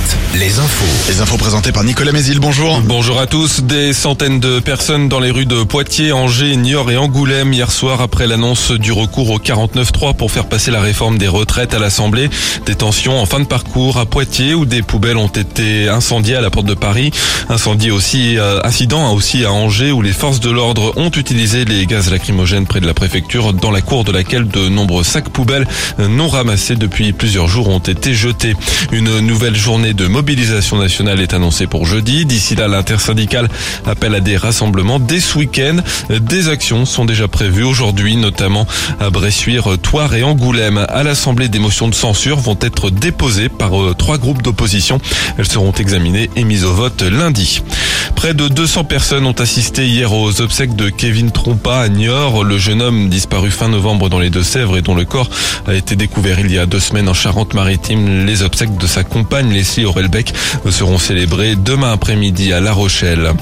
Alouette, les infos. Les infos présentées par Nicolas Mézil, bonjour. Bonjour à tous. Des centaines de personnes dans les rues de Poitiers, Angers, Niort et Angoulême hier soir après l'annonce du recours au 49.3 pour faire passer la réforme des retraites à l'Assemblée. Des tensions en fin de parcours à Poitiers où des poubelles ont été incendiées à la porte de Paris. Incendie aussi, euh, incident aussi à Angers où les forces de l'ordre ont utilisé les gaz lacrymogènes près de la préfecture dans la cour de laquelle de nombreux sacs poubelles non ramassés depuis plusieurs jours ont été jetés. Une nouvelle journée de mobilisation nationale est annoncée pour jeudi. D'ici là, l'intersyndicale appelle à des rassemblements dès ce week-end. Des actions sont déjà prévues aujourd'hui, notamment à Bressuire, Toire et Angoulême. À l'Assemblée, des motions de censure vont être déposées par euh, trois groupes d'opposition. Elles seront examinées et mises au vote lundi. Près de 200 personnes ont assisté hier aux obsèques de Kevin Trompa à Niort, le jeune homme disparu fin novembre dans les Deux-Sèvres et dont le corps a été découvert il y a deux semaines en Charente-Maritime. Les obsèques de sa compagne Leslie Aurelbeck seront célébrées demain après-midi à La Rochelle.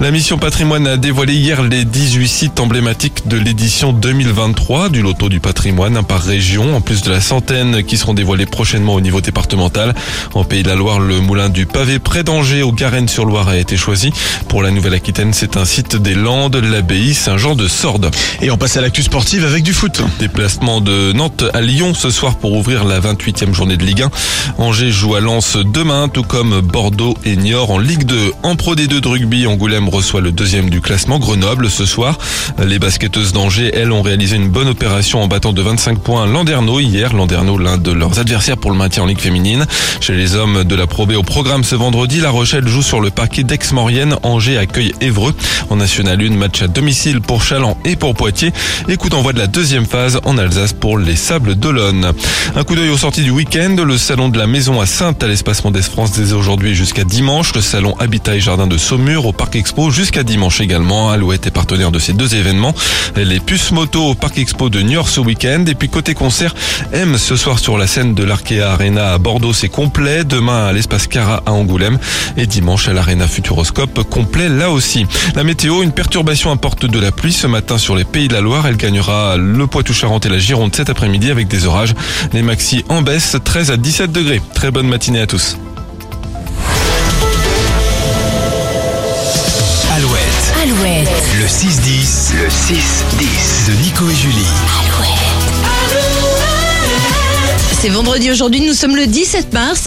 La mission patrimoine a dévoilé hier les 18 sites emblématiques de l'édition 2023 du loto du patrimoine par région, en plus de la centaine qui seront dévoilés prochainement au niveau départemental. En Pays de la Loire, le moulin du pavé près d'Angers au Garennes-sur-Loire a été choisi. Pour la Nouvelle-Aquitaine, c'est un site des Landes, l'abbaye Saint-Jean de Sordes. Et on passe à l'actu sportive avec du foot. Déplacement de Nantes à Lyon ce soir pour ouvrir la 28e journée de Ligue 1. Angers joue à Lens demain, tout comme Bordeaux et Niort en Ligue 2. En Pro D2 de rugby, Angoulême reçoit le deuxième du classement, Grenoble ce soir. Les basketteuses d'Angers, elles, ont réalisé une bonne opération en battant de 25 points Landerneau hier. Landerneau, l'un de leurs adversaires pour le maintien en Ligue féminine. Chez les hommes de la Pro B au programme ce vendredi, La Rochelle joue sur le parquet d'Aix-Maurienne. Angers accueille Évreux. En National 1, match à domicile pour Chaland et pour Poitiers. Et coup d'envoi de la deuxième phase en Alsace pour les Sables d'Olonne. Un coup d'œil aux sorties du week-end. Le salon de la maison à Sainte à l'espace France dès aujourd'hui jusqu'à dimanche. Le salon Habitat et Jardin de Saumur au Parc Expo jusqu'à dimanche également. Alouette est partenaire de ces deux événements. Les puces moto au Parc Expo de Niort ce week-end. Et puis côté concert, M ce soir sur la scène de l'Arkea Arena à Bordeaux, c'est complet. Demain à l'espace Cara à Angoulême. Et dimanche à l'Arena Futuroscope, complet là aussi. La météo, une perturbation apporte de la pluie ce matin sur les pays de la Loire. Elle gagnera le Poitou-Charentes et la Gironde cet après-midi avec des orages. Les maxi en baisse, 13 à 17 degrés. Très bonne matinée à tous. Alouette, Alouette, le 6-10, le 6-10 de Nico et Julie. c'est vendredi aujourd'hui, nous sommes le 17 mars.